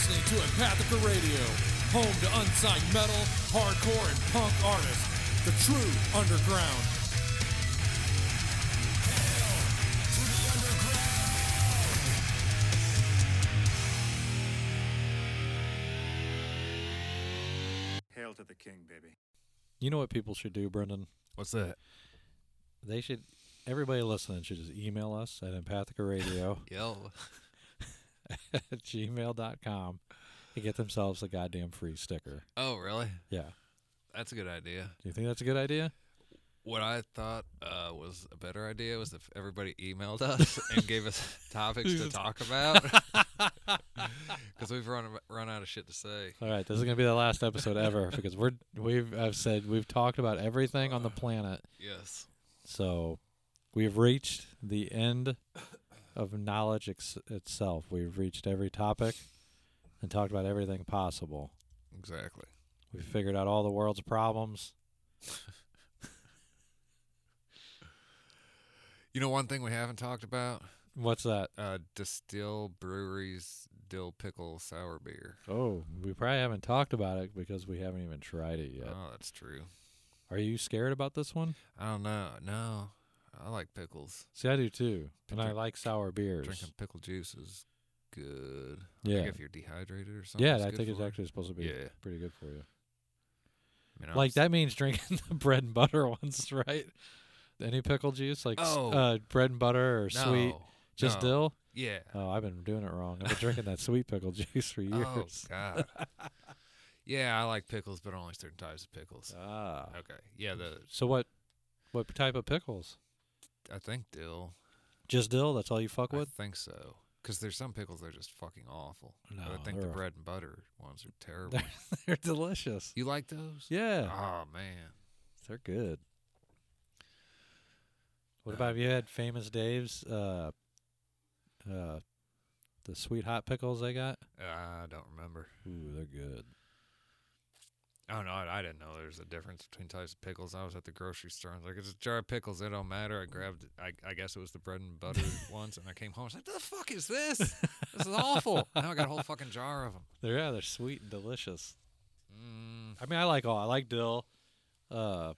You're listening to Empathica Radio, home to unsigned metal, hardcore, and punk artists. The true underground. Hail to the king, baby. You know what people should do, Brendan? What's that? They should. Everybody listening should just email us at empathicaradio Yo. at gmail.com and get themselves a goddamn free sticker. Oh, really? Yeah. That's a good idea. Do you think that's a good idea? What I thought uh, was a better idea was if everybody emailed us and gave us topics to talk about. Because we've run run out of shit to say. All right, this is gonna be the last episode ever because we're we've I've said we've talked about everything on the planet. Yes. So we've reached the end of knowledge ex- itself. We've reached every topic and talked about everything possible. Exactly. We've figured out all the world's problems. You know, one thing we haven't talked about: What's that? uh, Destihl Brewery's dill pickle sour beer. Oh, we probably haven't talked about it because we haven't even tried it yet. Oh, that's true. Are you scared about this one? I don't know. No, I like pickles. See, I do too, and I like sour beers. Drinking pickle juice is good. Yeah. if you're dehydrated or something. Yeah, I think it's actually supposed to be Yeah. pretty good for you. I mean, Like that means drinking the bread and butter ones, right? Any pickle juice, like Oh. uh, bread and butter or sweet, just no. dill. Yeah. Oh, I've been doing it wrong. I've been drinking that sweet pickle juice for years. Oh. God. yeah, I like pickles, but only certain types of pickles. Ah. Okay. Yeah, the So what? What type of pickles? I think dill. Just dill. That's all you fuck with. I think so. Because there's some pickles that are just fucking awful. But No, I think the they're- bread and butter ones are terrible. They're delicious. you like those? Yeah, Oh man. they're good. What Uh, about have you had Famous Dave's? Uh, uh, the sweet hot pickles they got. I don't remember. Ooh, they're good. Oh no, I, I didn't know there's a difference between types of pickles. I was at the grocery store. and I was like, it's a jar of pickles. It don't matter. I grabbed. I, I guess it was the bread and butter ones, and I came home. And I was like, the fuck is this? This is awful. Now I got a whole fucking jar of them. They're yeah, they're sweet and delicious. Mm, I mean, I like all. I like dill, uh,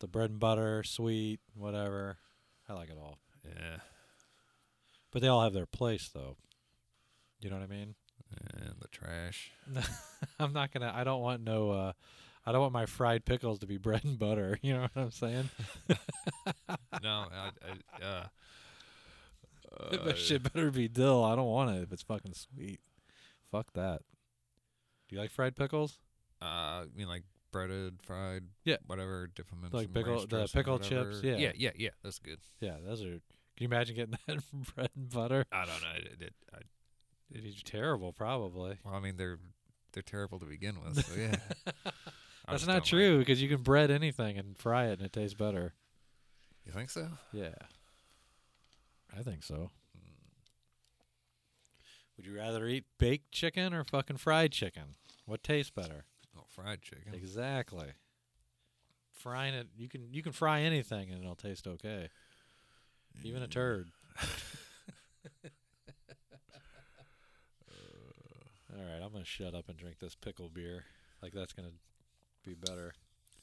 the bread and butter, sweet, whatever. I like it all. yeah. But they all have their place, though. You know what I mean? And the trash. I'm not gonna. I don't want no. Uh, I don't want my fried pickles to be bread and butter. You know what I'm saying? no, I, I, uh, uh, shit better be dill. I don't want it if it's fucking sweet. Fuck that. Do you like fried pickles? Uh, I mean, like breaded, fried, Yeah. whatever, in Like pickle- the pickle chips, yeah. yeah, yeah, yeah. That's good. Yeah, those are. Can you imagine getting that bread and butter? I don't know. It, it, I, It'd be terrible, probably. well, I mean, they're they're terrible to begin with. So yeah, That's not like- true because you can bread anything and fry it and it tastes better. You think so? Yeah, I think so. Mm. Would you rather eat baked chicken or fucking fried chicken? What tastes better? Oh, fried chicken. Exactly. Frying it, you can you can fry anything and it'll taste okay. Even a turd. All right, I'm gonna shut up and drink this pickle beer. Like that's gonna be better.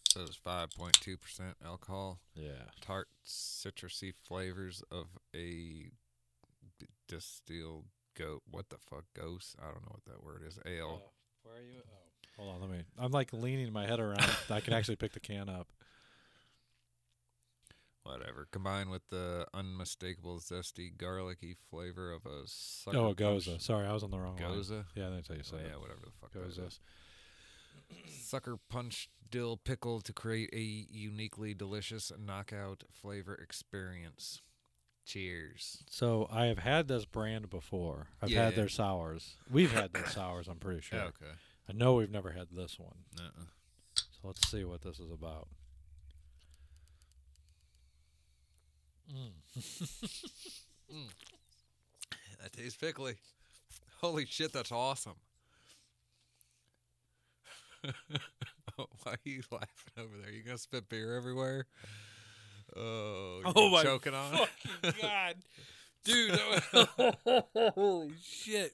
So it's five point two percent alcohol, Yeah. tart, citrusy flavors of a d- distilled goat. What the fuck, ghost? I don't know what that word is. Ale. Oh, where are you? Oh, hold on. Let me. I'm like leaning my head around. I can actually pick the can up. Whatever. Combined with the unmistakable zesty, garlicky flavor of a sucker Oh, punch- Gose. Sorry, I was on the wrong line. Gose. Yeah, that's how you say Oh, it. yeah, whatever the fuck Gose. Sucker punch dill pickle to create a uniquely delicious knockout flavor experience. Cheers. So I have had this brand before. I've Yeah. had their sours. We've had their sours. I'm pretty sure. Okay. I know we've never had this one. Uh-uh. So let's see what this is about. Mm. That tastes pickly. Holy shit, that's awesome. oh, why are you laughing over there? You gonna spit beer everywhere? Oh, Oh my choking on it? God, dude! Holy shit!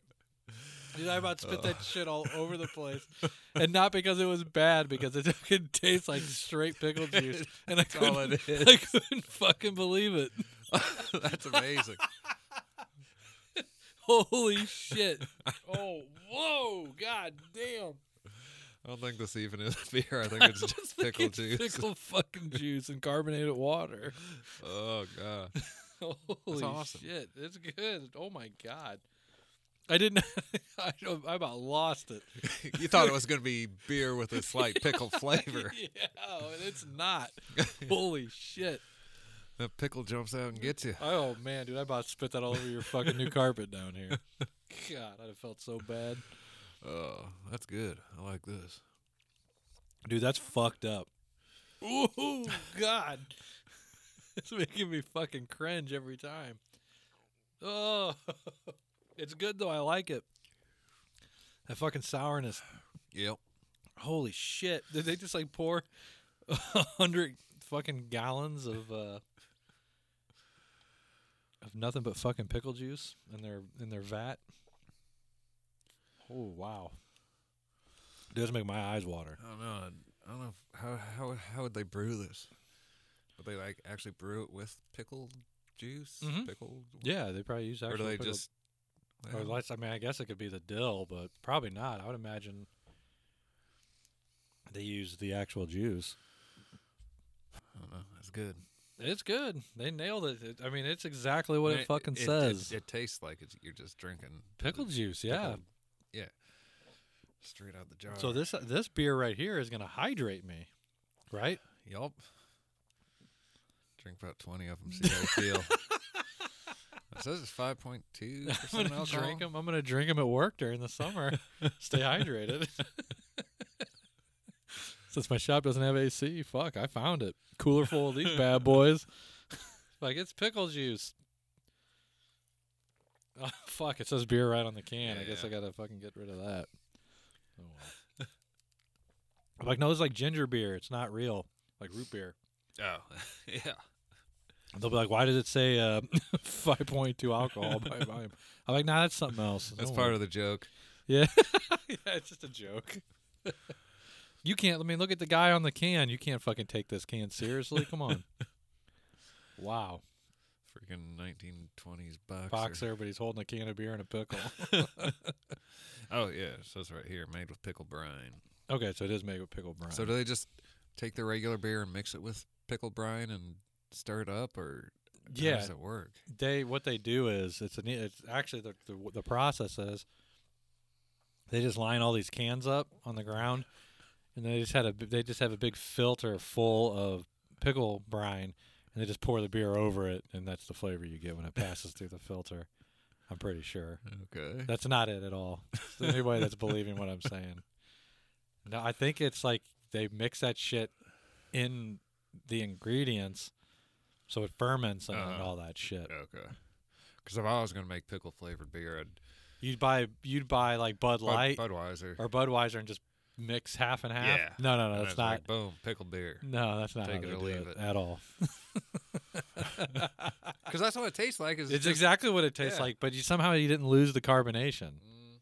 Dude, I about spit that shit all over the place, and not because it was bad, because it fucking tastes like straight pickle juice, and I couldn't, it I couldn't fucking believe it. That's amazing. Holy shit! Oh, whoa! God damn! I don't think this even is beer. I think it's just pickle It's juice. pickle fucking juice and carbonated water. Oh god. Holy awesome. shit! It's good. Oh my god! I didn't. I, I about lost it. you thought it was gonna be beer with a slight pickle flavor. yeah, oh, and it's not. Holy shit! That pickle jumps out and gets you. Oh man, dude, I about spit that all over your fucking new carpet down here. God, I'd have felt so bad. Oh, that's good. I like this. Dude, that's fucked up. Ooh, God. it's making me fucking cringe every time. Oh, it's good though. I like it. That fucking sourness. Yep. Holy shit. Did they just like pour a hundred fucking gallons of uh of nothing but fucking pickle juice in their in their vat? Oh wow. It does make my eyes water. I don't know. I don't know if, how how how would they brew this? Would they like actually brew it with pickle juice? Mhm. Pickle? Yeah, they probably use Or do they pickle- just? Or less, I mean, I guess it could be the dill, but probably not. I would imagine they use the actual juice. I don't know. That's good. It's good. They nailed it. it I mean, it's exactly what I mean, it fucking it, says. It, it tastes like it's, you're just drinking Pickle juice, yeah. pickle- yeah. Straight out the jar. So this this beer right here is gonna hydrate me, right? Yup. Drink about twenty of them. See how you feel. It says it's five point two I'm percent gonna alcohol. drink them. I'm gonna drink them at work during the summer. Stay hydrated. Since my shop doesn't have AC, fuck, I found it. Cooler full of these bad boys. like it's pickle juice. Oh, fuck, it says beer right on the can. I guess I gotta fucking get rid of that. Oh well. I'm like, no, it's like ginger beer. It's not real. Like root beer. Oh, yeah. They'll be like, why does it say uh, 5.2 alcohol by volume? I'm like, nah, that's something else. That's Don't part worry. of the joke. Yeah. yeah, it's just a joke. you can't, I mean, look at the guy on the can. You can't fucking take this can seriously. Come on. wow. Freaking 1920s boxer. Boxer, but he's holding a can of beer and a pickle. Oh yeah, it says right here, made with pickle brine. okay, so it is made with pickle brine. So do they just take the regular beer and mix it with pickle brine and stir it up, or yeah, does it work? they what they do is it's an it's actually the, the the process is they just line all these cans up on the ground and they just had a they just have a big filter full of pickle brine and they just pour the beer over it and that's the flavor you get when it passes through the filter i'm pretty sure Okay. that's not it at all So anybody that's believing what i'm saying no i think it's like they mix that shit in the ingredients so it ferments and, Uh-huh. all that shit Okay. Because if I was gonna make pickle flavored beer, I'd You'd buy you'd buy like Bud Bud- Light Budweiser. or Budweiser and just mix half and half. Yeah. No, no, no, and that's it's not. like, boom, pickle beer. no, that's not Take it or leave it, it. at all. Because that's what it tastes like. Is it's just- exactly what it tastes yeah. like, but you somehow you didn't lose the carbonation. Mm,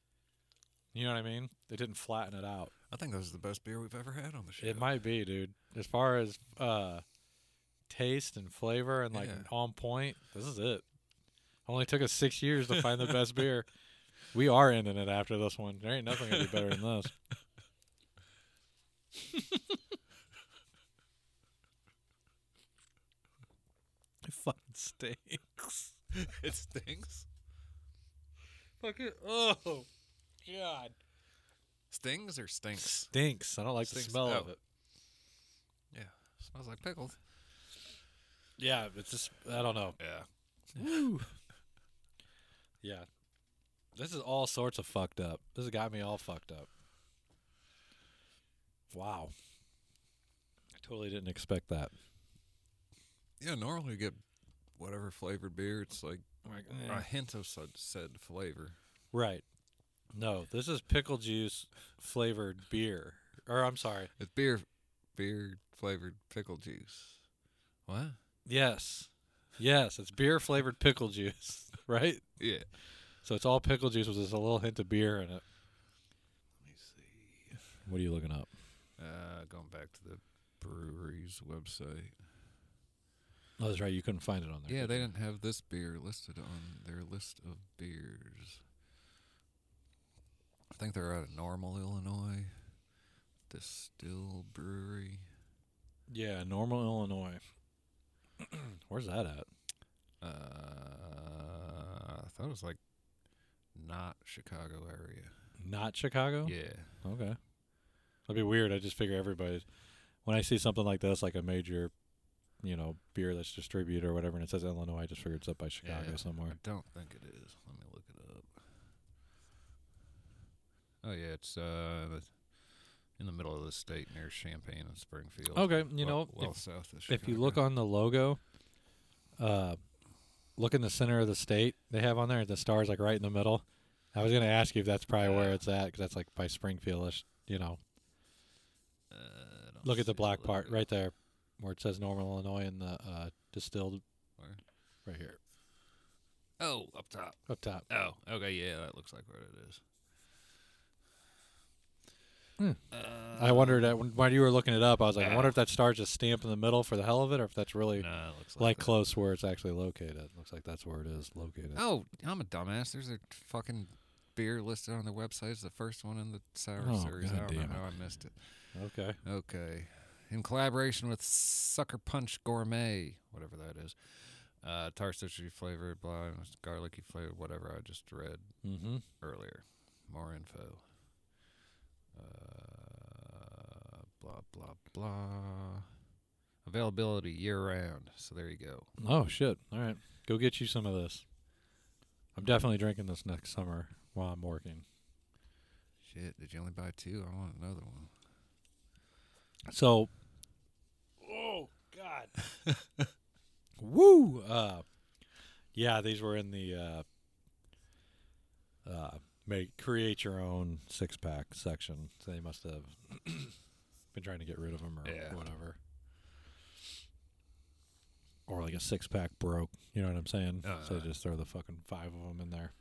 You know what I mean? They didn't flatten it out. I think this is the best beer we've ever had on the show. It might be, dude. As far as uh taste and flavor and like Yeah. on point, this is it. Only took us six years to find the best beer. We are ending it after this one. There ain't nothing gonna be better than this. it fucking stinks. it stinks. Fucking oh god. Stings or stinks? Stinks. I don't like Stinks. the smell of Oh. it. Yeah, smells like pickles. Yeah, it's just I don't know. Yeah. Woo. Yeah. This is all sorts of fucked up. This has got me all fucked up. Wow. I totally didn't expect that. Yeah, normally you get whatever flavored beer. It's like Like, a eh. hint of said, said flavor. Right. No, this is pickle juice flavored beer. Or I'm sorry. It's beer, beer flavored pickle juice. What? Yes. Yes, it's beer flavored pickle juice, right? Yeah. So it's all pickle juice with just a little hint of beer in it. Let me see. What are you looking up? Uh, going back to the brewery's website. Oh, that's right. You couldn't find it on there. Yeah, they didn't have this beer listed on their list of beers. I think they're out of Normal, Illinois. Destihl Brewery. Yeah, Normal, Illinois. Where's that at? Uh, I thought it was like not Chicago area. Not Chicago. Yeah. Okay. That'd be weird. I just figure everybody, when I see something like this, like a major, you know, beer that's distributed or whatever, and it says Illinois, I just figure it's up by Chicago Yeah, somewhere. I don't think it is. Let me look it up. Oh yeah, it's uh in the middle of the state near Champaign and Springfield. Okay, you well, know, well if- south of Chicago. If you look on the logo, uh, look in the center of the state they have on there. The star's like right in the middle. I was gonna ask you if that's probably where it's at because that's like by Springfieldish. You know, uh, look at the black part right there, where it says Normal, Illinois, and the uh, distilled. Where? Right here, Oh, up top. up top. Oh, okay, yeah, that looks like where it is. Hmm. Uh, I wondered that when, while you were looking it up, I was like, I wonder if that star's just stamped in the middle for the hell of it, or if that's really No, it like that. close where it's actually located. Looks like that's where it is located. Oh, I'm a dumbass. There's a fucking beer listed on their website. It's the first one in the sour Oh, series. I God don't know it. how I missed it. Okay. Okay. In collaboration with Sucker Punch Gourmet, whatever that is. Uh, tart citrusy flavored, blah, garlicky flavored, whatever I just read Mm-hmm. earlier. More info. Uh, blah, blah, blah. Availability year round. So there you go. Oh shit! All right, go get you some of this. I'm definitely drinking this next summer while I'm working. Shit, did you only buy two? I want another one. So, oh god, woo! Uh, yeah, these were in the uh, uh, make create your own six pack section. So they must have been trying to get rid of them or Yeah. whatever. Or like a six pack broke, you know what I'm saying? so Uh. they just throw the fucking five of them in there.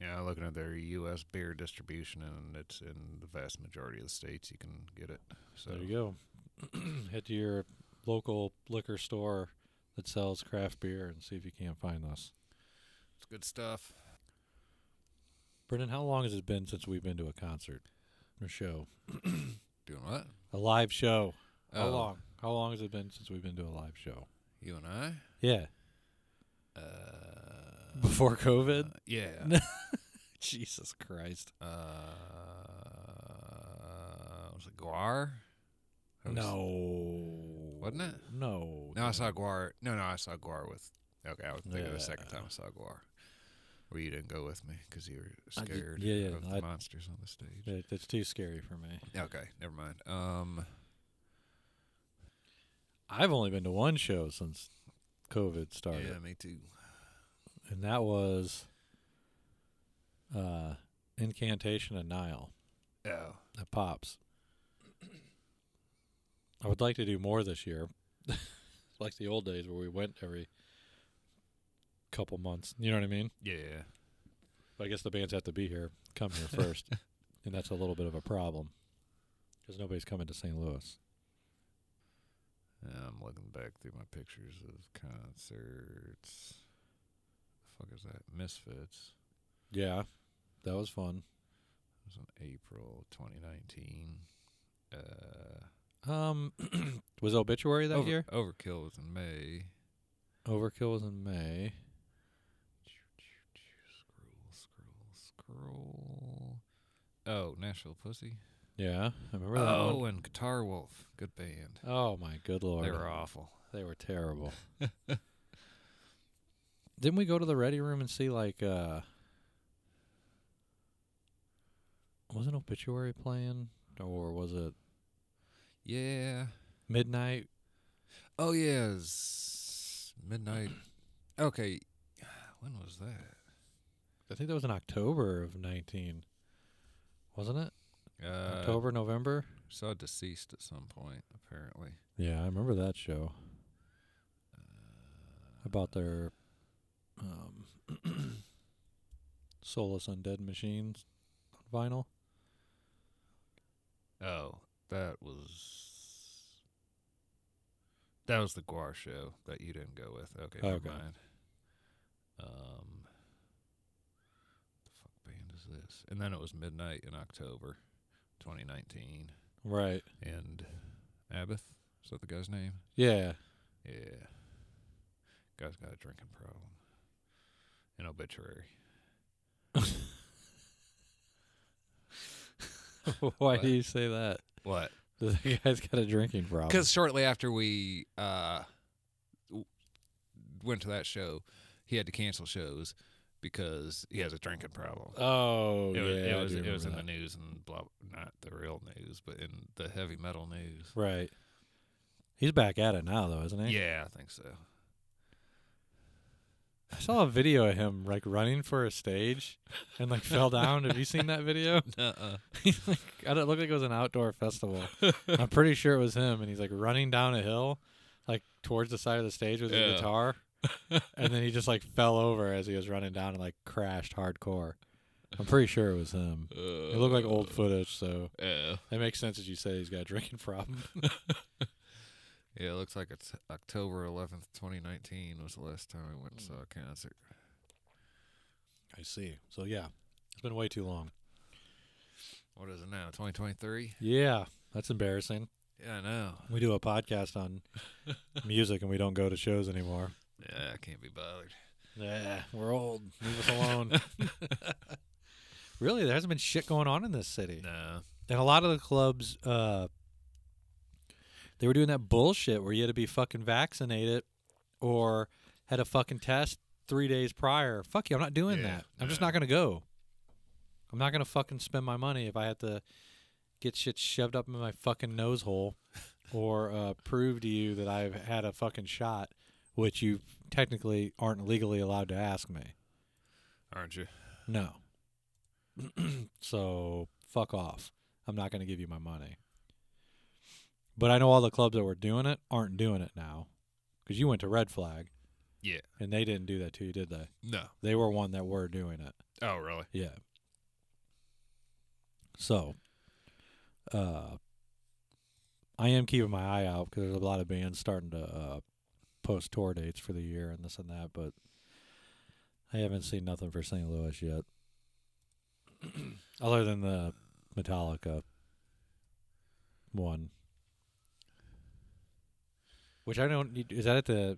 Yeah, looking at their U.S. beer distribution, and it's in the vast majority of the states you can get it. So There you go. Head to your local liquor store that sells craft beer and see if you can't find this. it's good stuff. Brendan, how long has it been since we've been to a concert or show? Doing what? A live show. How Oh, long? How long has it been since we've been to a live show? You and I? Yeah. Uh, Before COVID? uh, yeah. Jesus Christ. uh, was it Gwar? That was- No. Wasn't it? No. No, I saw Gwar. No, no, I saw Gwar with. Okay, I was thinking of the second time I saw Gwar. Where you didn't go with me because you were scared yeah, yeah, of the I- monsters on the stage. It, it's too scary for me. Okay, never mind. Um, I've only been to one show since COVID started. yeah, me too. and that was uh incantation and nile Oh, at pops i would like to do more this year like the old days where we went every couple months you know what i mean yeah. but i guess the bands have to be here come here first and that's a little bit of a problem because nobody's coming to st louis Yeah, I'm looking back through my pictures of concerts. The fuck is that? Misfits. yeah that was fun It was in April 2019. Uh, um was obituary that Over- year Overkill was in May. overkill was in may Scroll. Oh, Nashville Pussy. yeah i remember that Oh, one. and Guitar Wolf. Good band. oh my good lord They were awful. They were terrible. Didn't we go to the ready room and see like uh wasn't obituary playing or was it Yeah. midnight? Oh, yeah. it's midnight. Okay. When was that? I think that was in October of nineteen. Wasn't it? Uh, October, November? Saw deceased at some point, apparently. Yeah, I remember that show. About their um, Soulless Undead Machines on vinyl. Oh, that was that was the Gwar show that you didn't go with. Okay, never Okay. mind. Um, the fuck band is this? And then it was Midnight in October, 2019, Right. and Abbott. Is that the guy's name? Yeah. Yeah. Guy's got a drinking problem. An obituary. Why What? do you say that? What? The guy's got a drinking problem. Because shortly after we uh, w- went to that show, he had to cancel shows because he has a drinking problem. oh it yeah, was, it was, it was in remember the news and blah, not the real news, but in the heavy metal news. right. He's back at it now, though, isn't he? Yeah, I think so. I saw a video of him like running for a stage and like fell down. Have you seen that video? Uh-uh. He's like, I don't look like it was an outdoor festival. I'm pretty sure it was him, and he's like running down a hill, like towards the side of the stage with his Yeah. guitar, and then he just like fell over as he was running down and like crashed hardcore. I'm pretty sure it was him. It looked like old uh. footage, so Yeah. that makes sense as you say he's got a drinking problem. Yeah, it looks like it's October 11th, 2019 was the last time I went and saw a concert. I see. So yeah, it's been way too long. What is it now? 2023? Yeah, that's embarrassing. Yeah, I know. We do a podcast on music and we don't go to shows anymore. Yeah, I can't be bothered. Yeah, we're old. Leave us alone. really, there hasn't been shit going on in this city. No. And a lot of the clubs, uh, they were doing that bullshit where you had to be fucking vaccinated or had a fucking test three days prior. Fuck you, I'm not doing Yeah, that. I'm just not gonna go. I'm not gonna fucking spend my money if I have to get shit shoved up in my fucking nose hole or uh, prove to you that I've had a fucking shot, which you technically aren't legally allowed to ask me. Aren't you? No. so fuck off. I'm not going to give you my money. But I know all the clubs that were doing it aren't doing it now. Because you went to Red Flag Yeah. and they didn't do that to you, did they? No. They were one that were doing it. Oh, really? Yeah. So, uh, I am keeping my eye out because there's a lot of bands starting to uh, post tour dates for the year and this and that, but I haven't seen nothing for St. Louis yet, other than the Metallica one, which I don't. need- Is that at the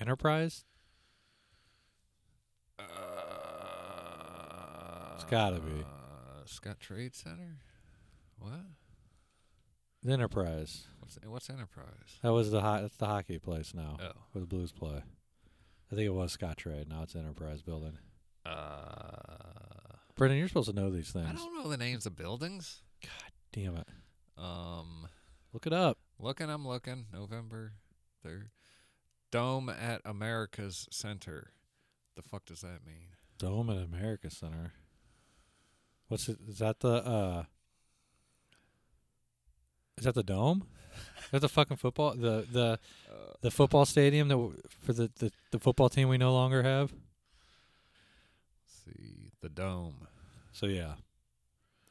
Enterprise? Uh, It's gotta be. Uh, Scottrade Center? What? Enterprise. What's what's Enterprise? That was the ho- that's the hockey place now. Oh. where the Blues play. I think it was Scottrade. Now it's Enterprise Building. Uh, Brendan, you're supposed to know these things. I don't know the names of buildings. God damn it. Um, Look it up. looking, I'm looking. November third. Dome at America's Center. The fuck does that mean? Dome at America Center. What's it? Is that the uh? Is that the dome? Is that the fucking football the the Uh, the football stadium that w- for the, the the football team we no longer have? see the dome. So yeah.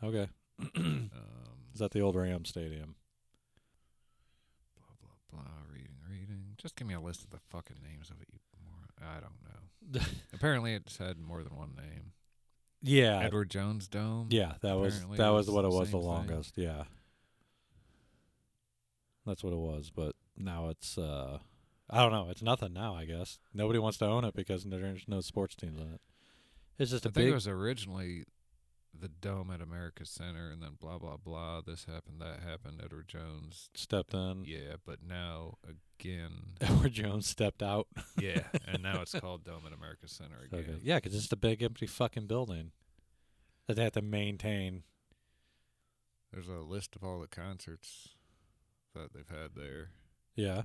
Okay. Um, Is that the old Ram Stadium? blah blah blah. Reading, reading. Just give me a list of the fucking names of it. You more. I don't know. Apparently, it's had more than one name. Yeah. Edward Jones Dome. Yeah, that was Apparently that it was was what it the was the same thing. longest. Yeah, that's what it was. But now it's uh, I don't know. It's nothing now. I guess nobody wants to own it because there's no sports teams in it. It's just I a think big. it was originally the dome at America Center, and then blah blah blah. This happened, that happened. Edward Jones. stepped in. Yeah, but now again, Edward Jones stepped out. yeah, and now it's called Dome at America Center again. Okay. Yeah, because it's just a big empty fucking building that they have to maintain. There's a list of all the concerts that they've had there. Yeah.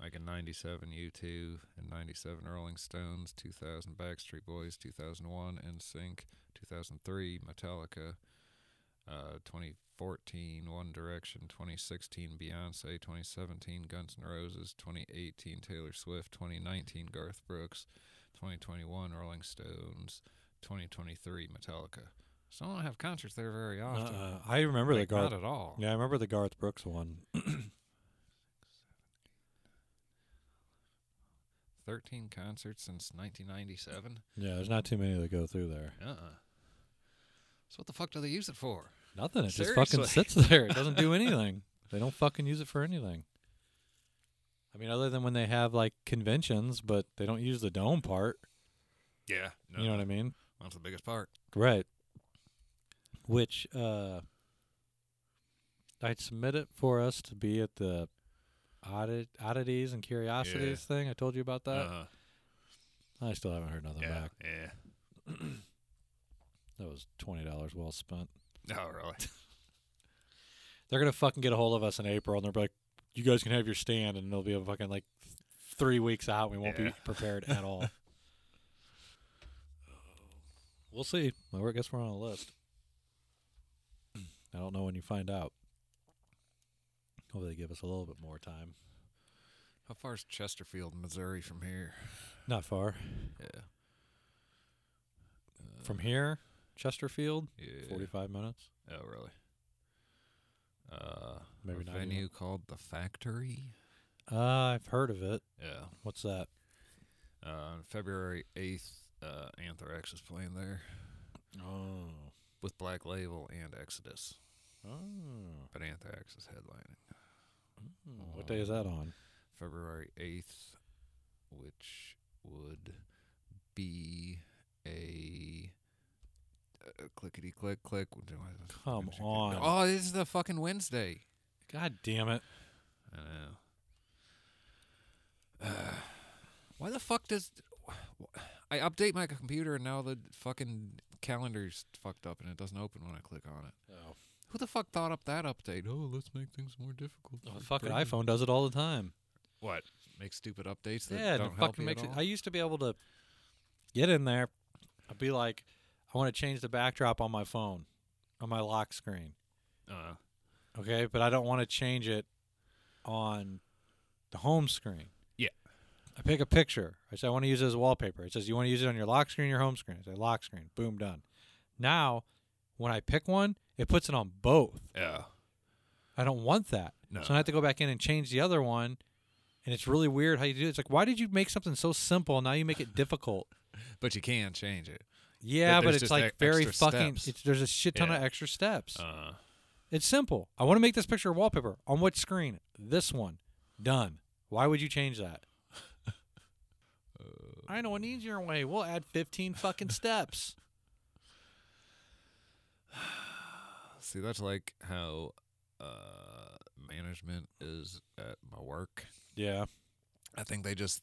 Like in 97 U2 and 97 Rolling Stones, 2000 Backstreet Boys, 2001 NSYNC, 2003 Metallica, uh, 2014 One Direction, 2016 Beyonce, 2017 Guns N' Roses, 2018 Taylor Swift, 2019 Garth Brooks, 2021 Rolling Stones, 2023 Metallica. So I don't have concerts there very often. Uh, I remember Like, the Garth. not at all. Yeah, I remember the Garth Brooks one. 13 concerts since 1997. yeah, there's not too many that go through there. Uh-uh. So what the fuck do they use it for? Nothing. It just fucking sits there. It doesn't do anything. they don't fucking use it for anything. I mean, other than when they have like conventions, but they don't use the dome part. Yeah, no, You know what I mean? that's the biggest part. Right. Which uh I'd submit it for us to be at the oddit- oddities and curiosities thing. I told you about that. Uh, I still haven't heard nothing yeah, back. yeah. That was twenty dollars well spent. Oh, really? They're gonna fucking get a hold of us in April, and they'll be like, "You guys can have your stand," and they'll be a fucking like three weeks out. We won't be prepared at all. we'll see. Well, I guess we're on a list. I don't know when you find out. Hopefully, they give us a little bit more time. How far is Chesterfield, Missouri from here? Not far Yeah. from here, Chesterfield, Yeah. forty-five minutes. Oh, really? Uh, Maybe a not venue even. called the Factory. Uh, I've heard of it. Yeah. What's that? Uh, February eighth, uh, Anthrax is playing there Oh, with Black Label and Exodus, oh. but Anthrax is headlining. What day is that on? February eighth, which would be a. Uh, clickety click click. Come on. Oh, this is the fucking Wednesday. God damn it! I know. Uh, why the fuck does I update my computer and now the fucking calendar's fucked up and it doesn't open when I click on it? Oh. Who the fuck thought up that update? Oh, let's make things more difficult. The for fucking iPhone does it all the time. What? Make stupid updates that yeah, don't help fucking you makes it. I used to be able to get in there. I'd be like, I want to change the backdrop on my phone, on my lock screen. uh, Okay, but I don't want to change it on the home screen. Yeah. I pick a picture. I say I want to use it as wallpaper. It says you want to use it on your lock screen, your home screen. I say lock screen. Boom, done. Now, when I pick one, it puts it on both. yeah. I don't want that. No. So I have to go back in and change the other one. And it's really weird how you do it. It's like, why did you make something so simple? Now you make it difficult. But you can change it. Yeah, but there's it's like very fucking. It's, there's a shit ton of extra steps. Uh-huh. it's simple. I want to make this picture wallpaper. On which screen? This one. Done. Why would you change that? I know an easier way. We'll add 15 fucking steps. see, that's like how uh, management is at my work. Yeah. I think they just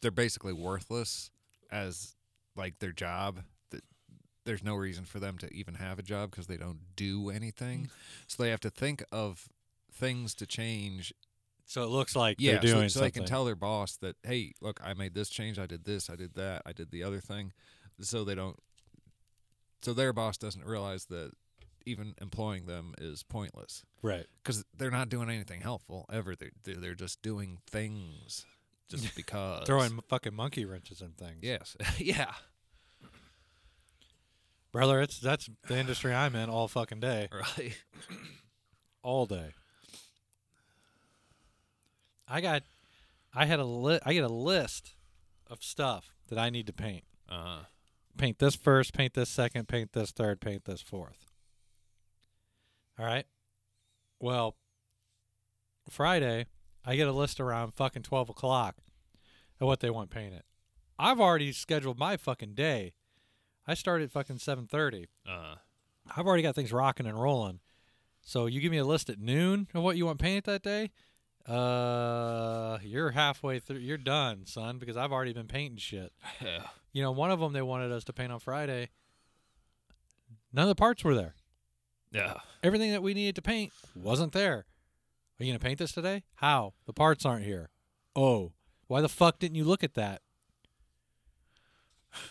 they're basically worthless as like their job. That there's no reason for them to even have a job because they don't do anything. So they have to think of things to change. So it looks like Yeah, they're so, doing so they something. can tell their boss that hey, look, I made this change, I did this, I did that, I did the other thing. So they don't. So their boss doesn't realize that even employing them is pointless right. because they're not doing anything helpful ever. They're they're, they're just doing things just because Throwing fucking monkey wrenches and things. Yes, yeah, Brother, it's that's the industry I'm in all fucking day. right. all day. I got, I had a li- I get a list of stuff that I need to paint. Uh, Paint this first, paint this second, paint this third, paint this fourth. All right. Well, Friday, I get a list around fucking twelve o'clock of what they want painted. I've already scheduled my fucking day. I start at fucking seven thirty. uh, I've already got things rocking and rolling. So you give me a list at noon of what you want painted that day. Uh, you're halfway through. You're done, son, because I've already been painting shit. yeah. You know, one of them they wanted us to paint on Friday. None of the parts were there. Yeah. Everything that we needed to paint wasn't there. Are you gonna paint this today? How? The parts aren't here. Oh, why the fuck didn't you look at that?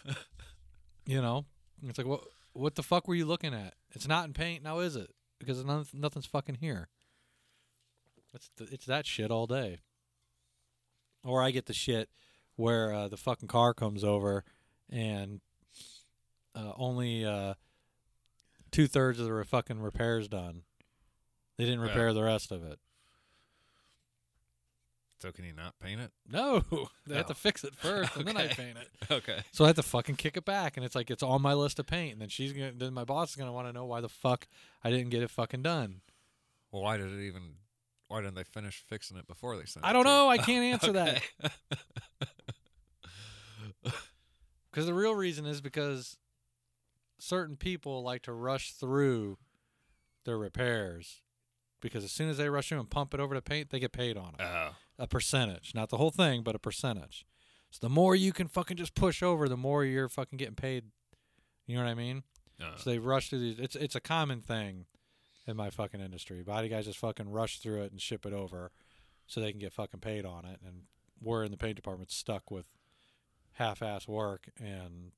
you know, it's like what? What the fuck were you looking at? It's not in paint now, is it? Because none, nothing's fucking here. It's th- it's that shit all day. Or I get the shit where uh, the fucking car comes over and uh, only uh, two thirds of the re- fucking repairs done. They didn't Yeah. repair the rest of it. So can you not paint it? No, they have Oh. to fix it first, and then I Okay. paint it. Okay. So I have to fucking kick it back, and it's like it's on my list of paint, and then she's gonna, then my boss is gonna want to know why the fuck I didn't get it fucking done. Well, why did it even? Why didn't they finish fixing it before they sent it? I don't to know. I can't answer that because the real reason is because certain people like to rush through their repairs because as soon as they rush through and pump it over to paint, they get paid on it. Oh. a percentage, not the whole thing, but a percentage. So the more you can fucking just push over, the more you're fucking getting paid. You know what I mean? Uh, So they rush through these. It's it's a common thing in my fucking industry. Body guys just fucking rush through it and ship it over, so they can get fucking paid on it. And we're in the paint department stuck with half-ass work and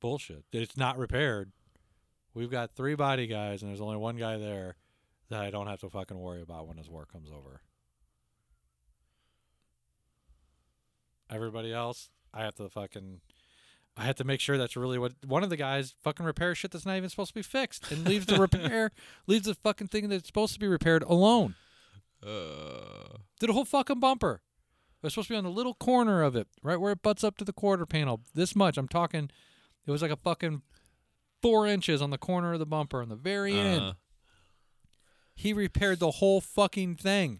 bullshit. It's not repaired. We've got three body guys, and there's only one guy there that I don't have to fucking worry about when his work comes over. Everybody else, I have to fucking I have to make sure that's really what one of the guys fucking repairs shit that's not even supposed to be fixed and leaves the repair leaves the fucking thing that's supposed to be repaired alone. uh, Did a whole fucking bumper. It was supposed to be on the little corner of it, right where it butts up to the quarter panel. This much. I'm talking it was like a fucking four inches on the corner of the bumper on the very end. uh, He repaired the whole fucking thing.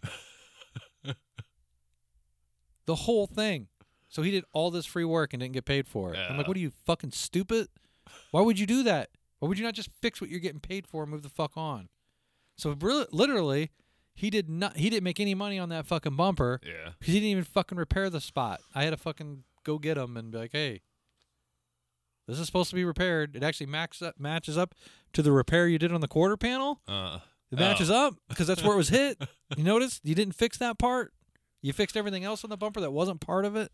the whole thing. So he did all this free work and didn't get paid for it. I'm like, what are you fucking stupid? Why would you do that? Why would you not just fix what you're getting paid for and move the fuck on? So really, literally, he did not. He didn't make any money on that fucking bumper yeah. because he didn't even fucking repair the spot. I had to fucking go get him and be like, hey, this is supposed to be repaired. It actually max up, matches up to the repair you did on the quarter panel. Uh, It matches oh. up because that's where it was hit. You notice you didn't fix that part. You fixed everything else on the bumper that wasn't part of it.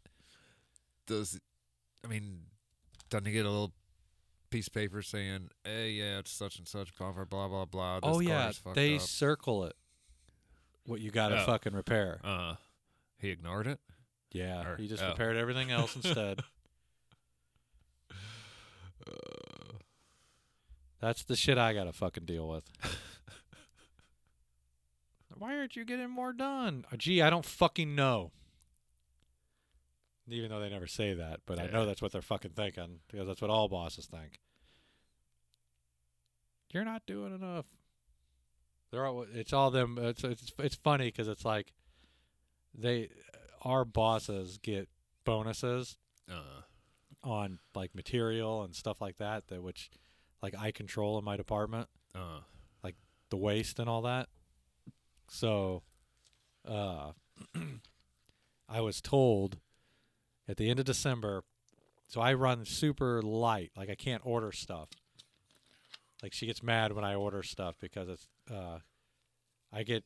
Does I mean, doesn't he get a little piece of paper saying, "Hey, yeah, it's such and such bumper, blah blah blah." This oh yeah, they up." circle it. What you got to Oh. fucking repair. Uh, he ignored it. Yeah, or- he just oh. repaired everything else instead. Uh, That's the shit I got to fucking deal with. Why aren't you getting more done? Uh, Gee, I don't fucking know. Even though they never say that, but I know that's what they're fucking thinking because that's what all bosses think. You're not doing enough. They're all. It's all them. It's it's it's funny because it's like they, our bosses get bonuses uh, on like material and stuff like that that which like I control in my department uh, the waste and all that. So, uh, I was told at the end of December. So I run super light, like I can't order stuff. Like she gets mad when I order stuff because it's uh, I get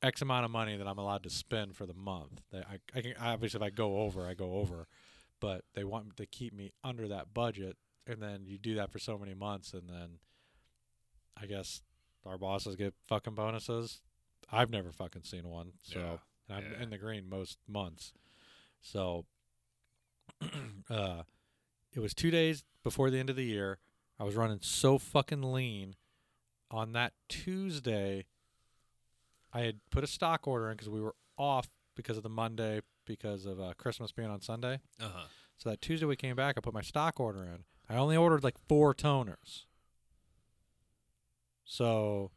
X amount of money that I'm allowed to spend for the month. That I, I can obviously if I go over, I go over, but they want to keep me under that budget, and then you do that for so many months, and then I guess our bosses get fucking bonuses. I've never fucking seen one. So Yeah, and I'm yeah. in the green most months. So uh it was 2 days before the end of the year. I was running so fucking lean on that Tuesday I had put a stock order in cuz we were off because of the Monday because of uh, Christmas being on Sunday. uh huh. So that Tuesday we came back, I put my stock order in. I only ordered like four toners. So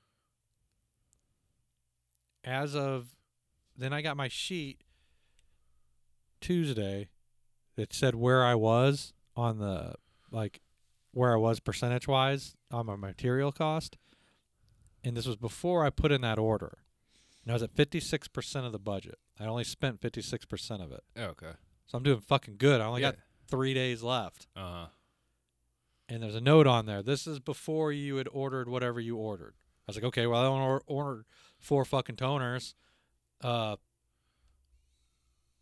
as of then I got my sheet Tuesday that said where I was on the like where I was percentage wise on my material cost. And this was before I put in that order. And I was at 56% of the budget. I only spent 56% of it. Okay. So I'm doing fucking good. I only yeah. got three days left. Uh huh. And there's a note on there. This is before you had ordered whatever you ordered. I was like, okay, well, I only or- ordered four fucking toners. Uh,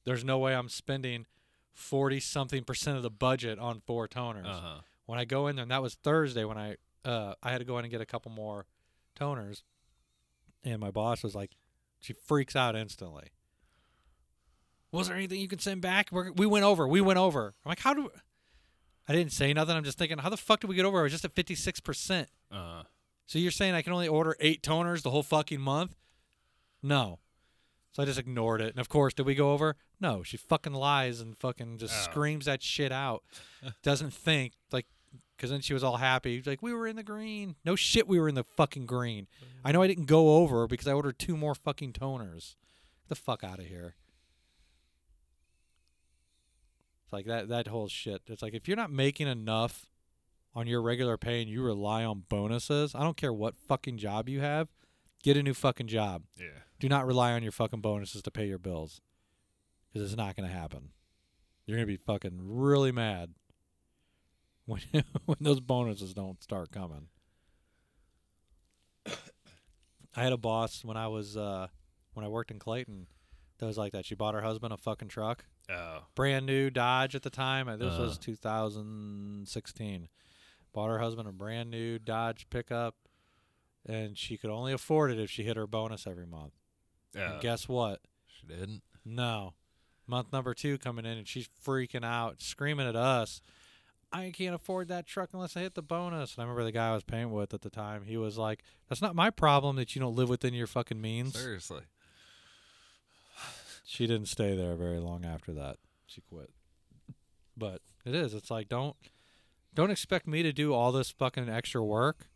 there's no way I'm spending 40 something percent of the budget on four toners. Uh huh. When I go in there, and that was Thursday when I uh, I had to go in and get a couple more toners. And my boss was like, she freaks out instantly. Was there anything you can send back? We're, we went over. We went over. I'm like, how do? I didn't say nothing. I'm just thinking, how the fuck did we get over? I was just at 56 percent. Uh, So you're saying I can only order eight toners the whole fucking month? No. So I just ignored it. And of course, did we go over? No. She fucking lies and fucking just Oh. screams that shit out. Doesn't think like, because then she was all happy. Like, we were in the green. No shit, we were in the fucking green. I know I didn't go over because I ordered two more fucking toners. Get the fuck out of here. It's like that that whole shit. It's like if you're not making enough on your regular pay and you rely on bonuses, I don't care what fucking job you have, get a new fucking job. yeah. Do not rely on your fucking bonuses to pay your bills. Because it's not going to happen. You're going to be fucking really mad when, when those bonuses don't start coming. I had a boss when I was uh, when I worked in Clayton that was like that. She bought her husband a fucking truck Oh. brand new Dodge at the time. and This was Uh. 2016. Bought her husband a brand new Dodge pickup, and she could only afford it if she hit her bonus every month. Yeah. And guess what? She didn't. No. Month number two coming in, and she's freaking out, screaming at us. I can't afford that truck unless I hit the bonus. And I remember the guy I was paying with at the time. He was like, "That's not my problem that you don't live within your fucking means." Seriously. She didn't stay there very long after that. She quit. But it is. It's like don't don't expect me to do all this fucking extra work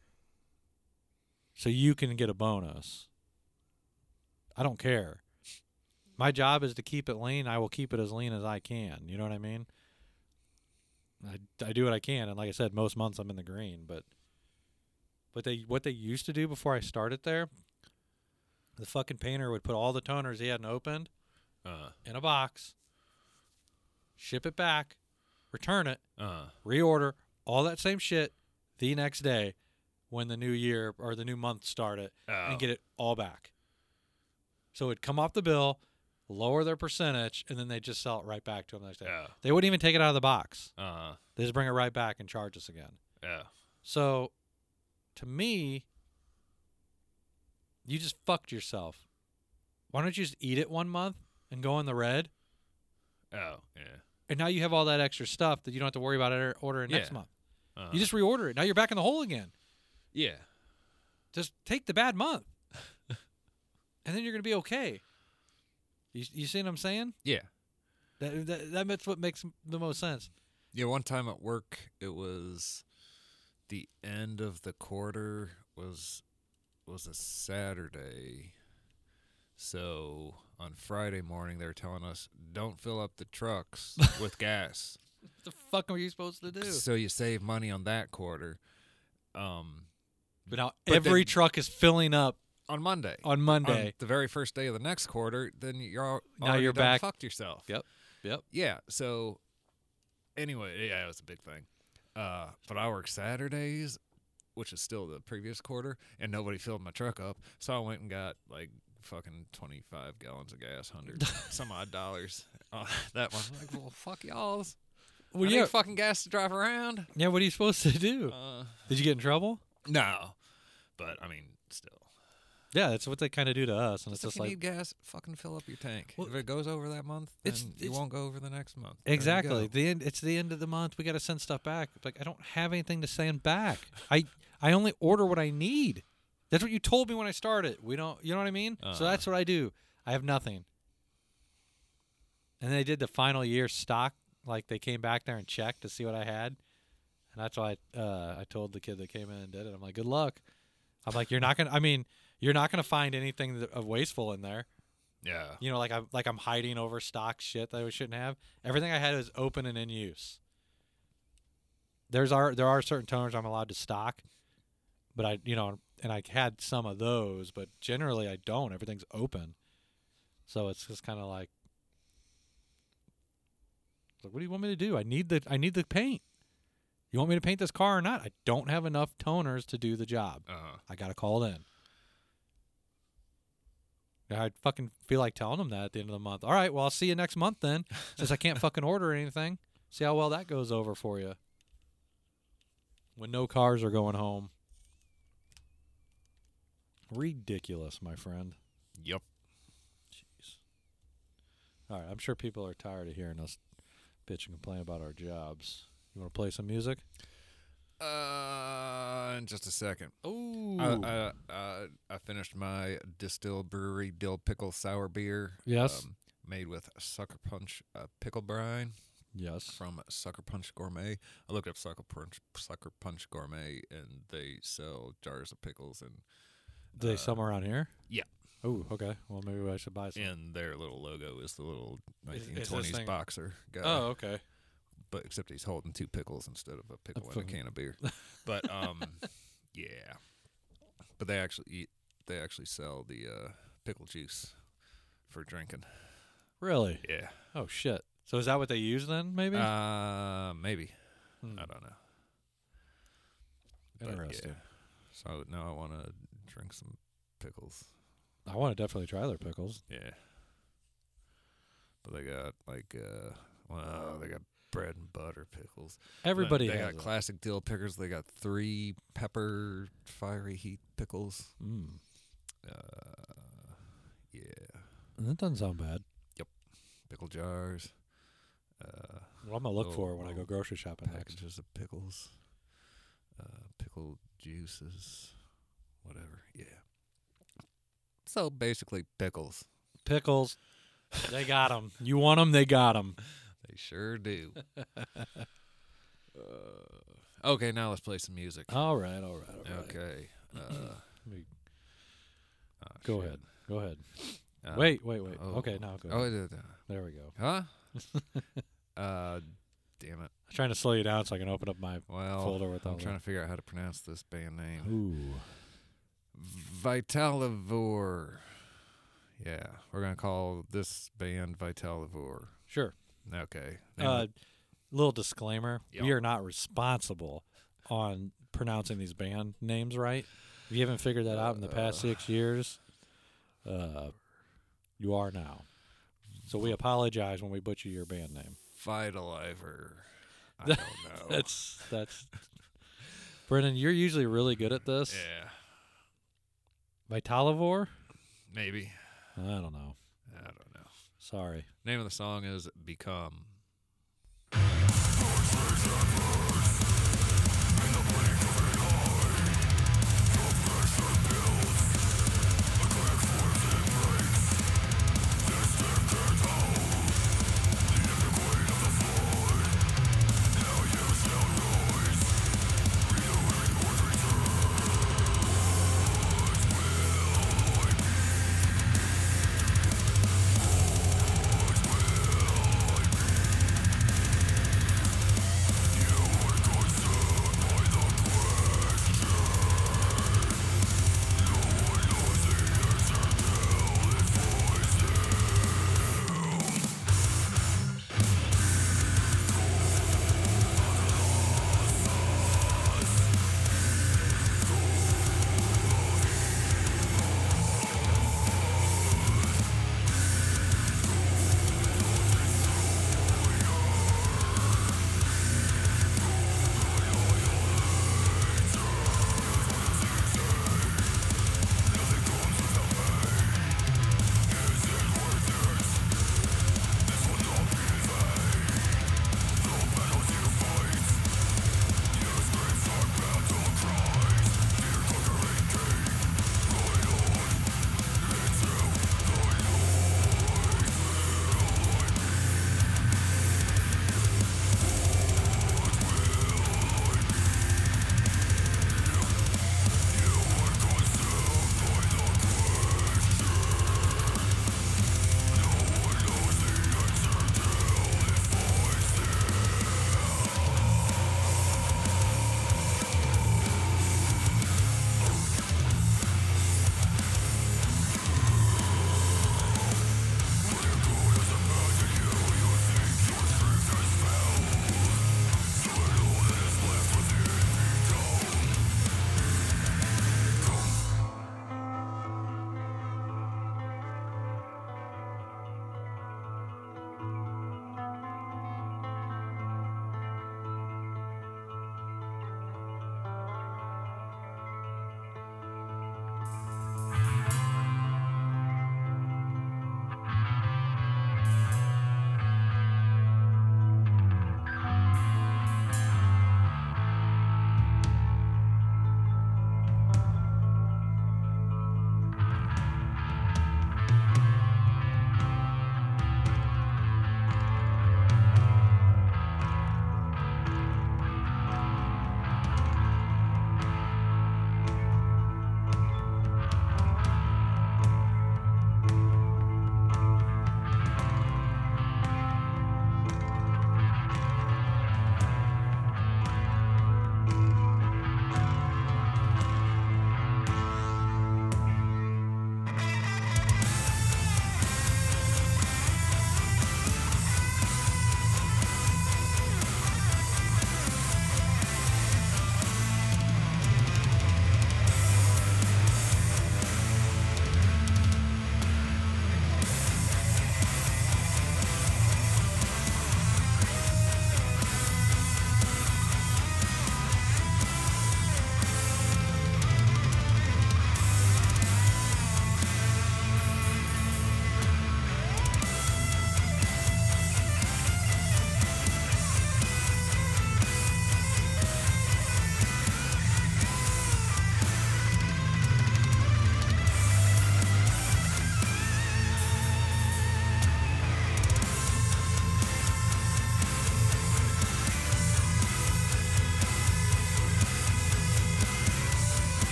so you can get a bonus. I don't care. My job is to keep it lean. I will keep it as lean as I can. You know what I mean? I, I do what I can, and like I said, most months I'm in the green. But but they what they used to do before I started there, the fucking painter would put all the toners he hadn't opened Uh. in a box, ship it back, return it, Uh. reorder all that same shit the next day when the new year or the new month started Oh. and get it all back. So it'd come off the bill, lower their percentage, and then they just sell it right back to them the next day. Yeah. They wouldn't even take it out of the box. Uh-huh. They just bring it right back and charge us again. Yeah. So to me, you just fucked yourself. Why don't you just eat it one month and go in the red? Oh. Yeah. And now you have all that extra stuff that you don't have to worry about or- ordering next Yeah. month. Uh. You just reorder it. Now you're back in the hole again. Yeah. Just take the bad month, and then you're gonna be okay. You you see what I'm saying? Yeah. That, that that's what makes the most sense. Yeah, one time at work, it was the end of the quarter was was a Saturday. So on Friday morning, they were telling us don't fill up the trucks with gas, What the fuck are you supposed to do? so you save money on that quarter. Um, But now But every then- truck is filling up on Monday, on Monday. on the very first day of the next quarter, then you're Now you're back- Fucked yourself. Yep. Yep. Yeah. So anyway, yeah, it was a big thing. Uh, but I work Saturdays, which is still the previous quarter, and nobody filled my truck up. So I went and got like fucking twenty five gallons of gas, hundred some odd dollars. Uh, that one, I'm like, well, fuck y'all's. Well, I yeah, need fucking gas to drive around. yeah. What are you supposed to do? Uh, Did you get in trouble? no, but I mean, still. Yeah, that's what they kind of do to us, and Just it's if just you like need gas, fucking fill up your tank. Well, if it goes over that month, then it's- you it's- won't go over the next month. There exactly the end. It's the end of the month. We got to send stuff back. It's like I don't have anything to send back. I I only order what I need. That's what you told me when I started. We don't. You know what I mean? So Uh-huh. that's what I do. I have nothing. And they did the final year stock. Like they came back there and checked to see what I had, and that's why I, uh, I told the kid that came in and did it. I'm like, good luck. I'm like, you're not gonna. I mean, you're not gonna find anything of wasteful in there. Yeah. You know, like I'm like I'm hiding over stock shit that I shouldn't have. Everything I had is open and in use. There's are there are certain toners I'm allowed to stock, but I you know and I had some of those, but generally I don't. Everything's open, so it's just kind of like, like, what do you want me to do? I need the I need the paint. You want me to paint this car or not? I don't have enough toners to do the job. Uh, I gotta call it in. I'd fucking feel like telling them that at the end of the month. All right, well, I'll see you next month then, since I can't fucking order anything. See how well that goes over for you. When no cars are going home. Ridiculous, my friend. yep. Jeez. All right, I'm sure people are tired of hearing us bitch and complain about our jobs. You want to play some music? Uh, in just a second. Ooh. I, I, uh, I finished my Destihl Brewery dill pickle sour beer. Yes. um, made with Sucker Punch uh, pickle brine yes. from Sucker Punch Gourmet. I looked up Sucker Punch Sucker Punch Gourmet, and they sell jars of pickles, and Do they uh, sell 'em around here? yeah. Oh, okay. Well, maybe I should buy some. and their little logo is the little Is- is 1920s boxer guy. oh, okay. But except he's holding two pickles instead of a pickle and a can of beer. But um, yeah. But they actually eat. They actually sell the uh, pickle juice for drinking. Really? Yeah. Oh shit. So is that what they use then? Maybe. Uh, maybe. Hmm. I don't know. But, Interesting. yeah. So now I want to drink some pickles. I want to definitely try their pickles. Yeah. But they got like uh, well, they got bread and butter pickles. Everybody they got it. classic dill pickers. They got three pepper fiery heat pickles. Mm. Uh, yeah, That doesn't sound bad. Yep, pickle jars. Uh, Well, I'm gonna look Oh, for when I go oh, grocery shopping next. packages of pickles. Uh, pickle juices, whatever. Yeah. So basically, pickles. Pickles. they got them. You want them? They got 'em. They sure do. uh, okay, now let's play some music. All right. All right. All right. Okay. Uh, me- oh, go shit. ahead. Go ahead. Uh, wait. Wait. Wait. oh. Okay. Now go. Oh, ahead. uh, There we go. huh? uh, damn it. I'm trying to slow you down so I can open up my Well, folder with I'm trying to figure out how to pronounce this band name. Ooh. Vitalivour. Yeah, we're gonna call this band Vitalivour. Sure. Okay. Uh, little disclaimer: we are not responsible on pronouncing these band names right. If you haven't figured that out in the past six years, uh, you are now. So we apologize when we butcher your band name. Vitaliver. I don't know. That's that's. Brennan, you're usually really good at this. yeah, Vitalivour? maybe. I don't know. I don't know. Sorry. Name of the song is "Become."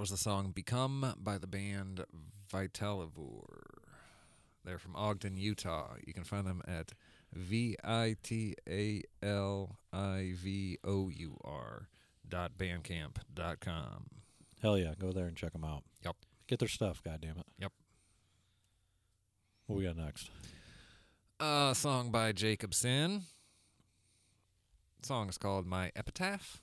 That was the song "Become" by the band Vitalivour. They're from Ogden, Utah. You can find them at v i t a l i v o u r dot bandcamp dot com. Hell yeah, go there and check them out. Yep. Get their stuff, God damn it. Yep. What we got next? A song by Jakob Sin. song is called "My Epitaph."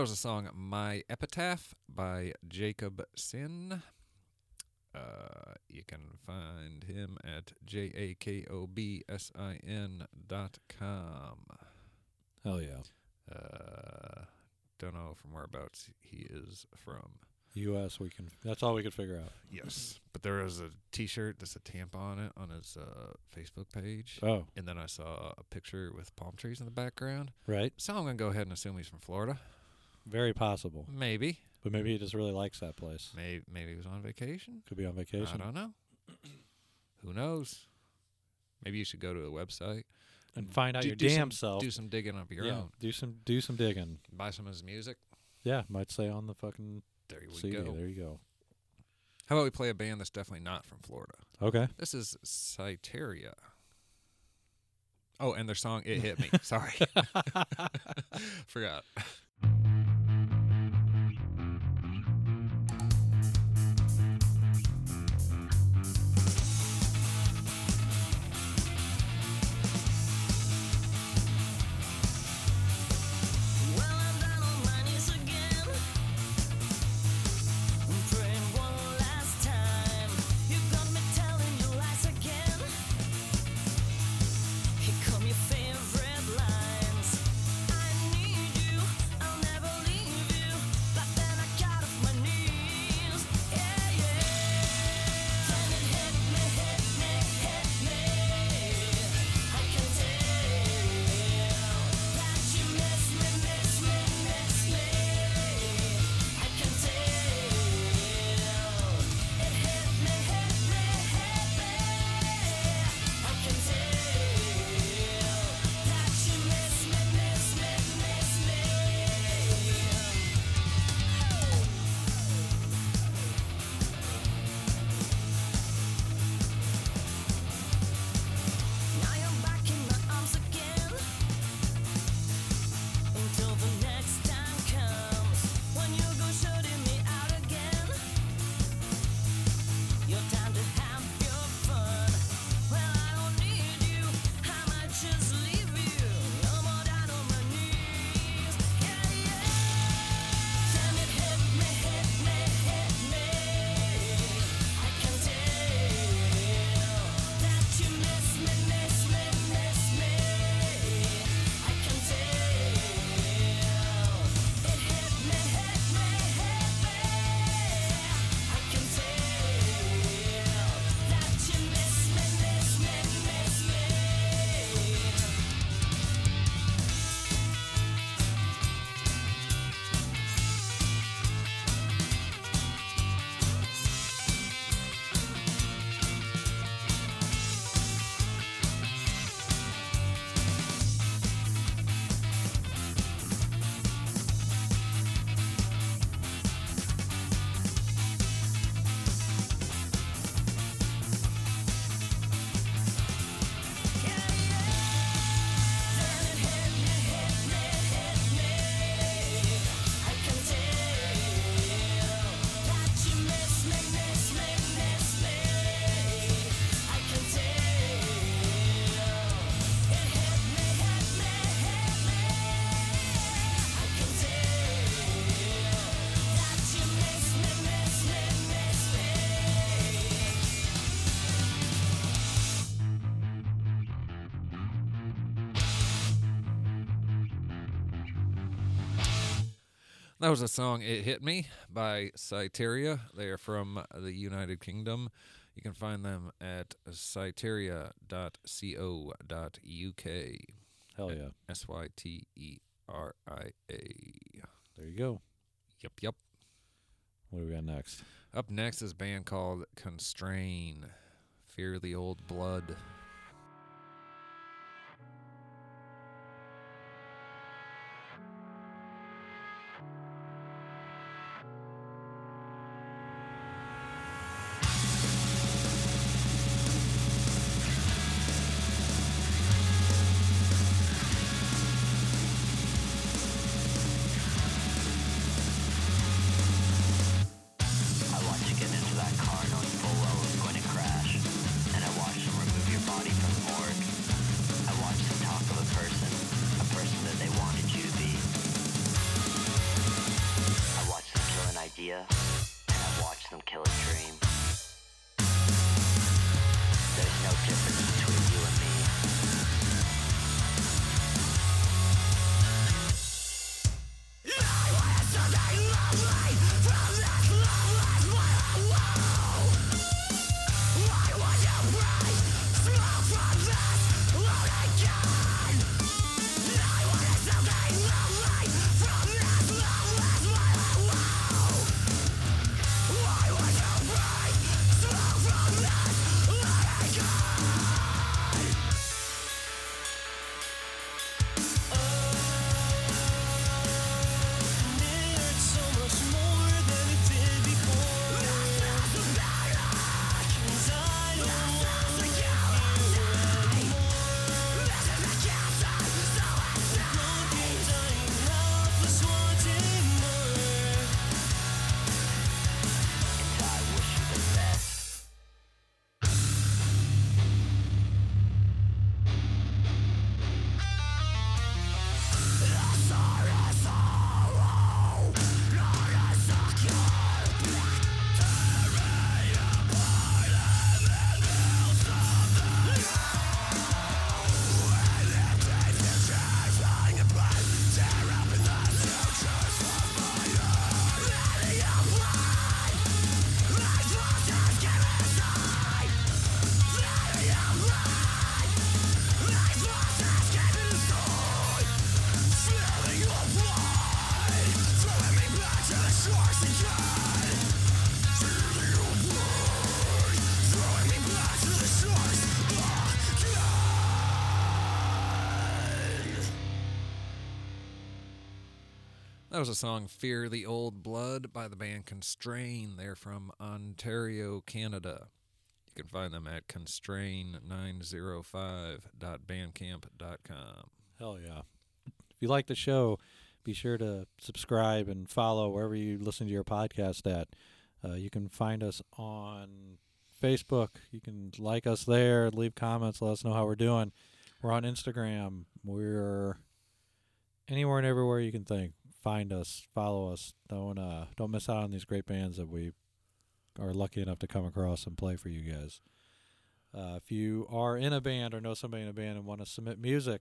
That was the song My Epitaph by Jakob Sin. Uh, you can find him at J A K O B S I N dot com. Hell yeah. Uh, don't know from whereabouts he is from. U.S. We can. That's all we could figure out. Yes, but there is a T-shirt that's a tampon on it on his uh, Facebook page, Oh, and then I saw a picture with palm trees in the background. right. So I'm gonna go ahead and assume he's from Florida. Very possible. Maybe, But maybe he just really likes that place. maybe, maybe he was on vacation. Could be on vacation. I don't know. Who knows? Maybe you should go to a website and find out do, your do damn some, self. Do some digging up your yeah, own. do some do some digging. Buy some of his music. Yeah, might say on the fucking There we CD. go. There you go. How about we play a band that's definitely not from Florida? Okay. This is Syteria. Oh, and their song "It Hit Me." Sorry, forgot. That was a song "It Hit Me" by Syteria. They are from the United Kingdom. You can find them at syteria.co.uk. Hell yeah. S Y T E R I A. There you go. Yep, yep. What do we got next? Up next is a band called Constrain. Fear the Old Blood. Was a song Fear the Old Blood by the band Constrain. They're from Ontario, Canada. You can find them at constrain905.bandcamp.com. Hell yeah. If you like the show, be sure to subscribe and follow wherever you listen to your podcast at. Uh, you can find us on Facebook. You can like us there, leave comments, let us know how we're doing. We're on Instagram. We're anywhere and everywhere you can think. Find us, follow us. Don't uh, don't miss out on these great bands that we are lucky enough to come across and play for you guys. Uh, if you are in a band or know somebody in a band and want to submit music,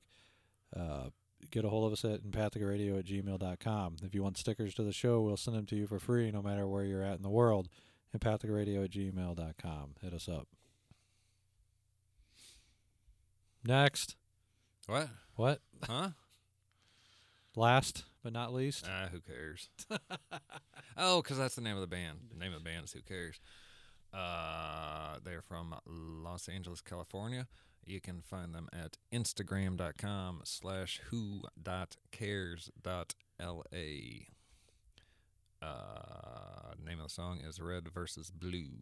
uh, get a hold of us at empathicaradio at gmail.com. If you want stickers to the show, we'll send them to you for free no matter where you're at in the world. Empathicaradio at gmail.com. Hit us up. Next. What? What? Huh? Last but not least. Ah, who cares? oh, because that's the name of the band. The name of the band is Who Cares. Uh, they're from Los Angeles, California. You can find them at instagram.com slash who dot cares dot la. Uh, name of the song is Red versus Blue.